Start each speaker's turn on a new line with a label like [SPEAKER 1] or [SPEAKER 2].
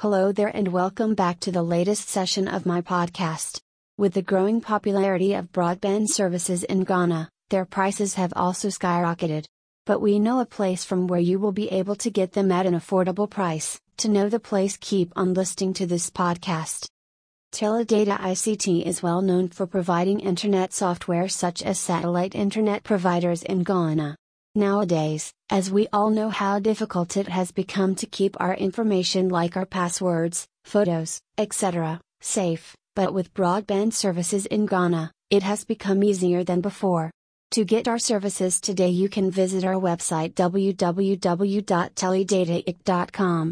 [SPEAKER 1] Hello there, and welcome back to the latest session of my podcast. With the growing popularity of broadband services in Ghana, their prices have also skyrocketed. But we know a place from where you will be able to get them at an affordable price. To know the place, keep on listening to this podcast. Teledata ICT is well known for providing internet software such as satellite internet providers in Ghana. Nowadays, as we all know how difficult it has become to keep our information like our passwords, photos, etc., safe, but with broadband services in Ghana, it has become easier than before. To get our services today, you can visit our website www.teledataict.com.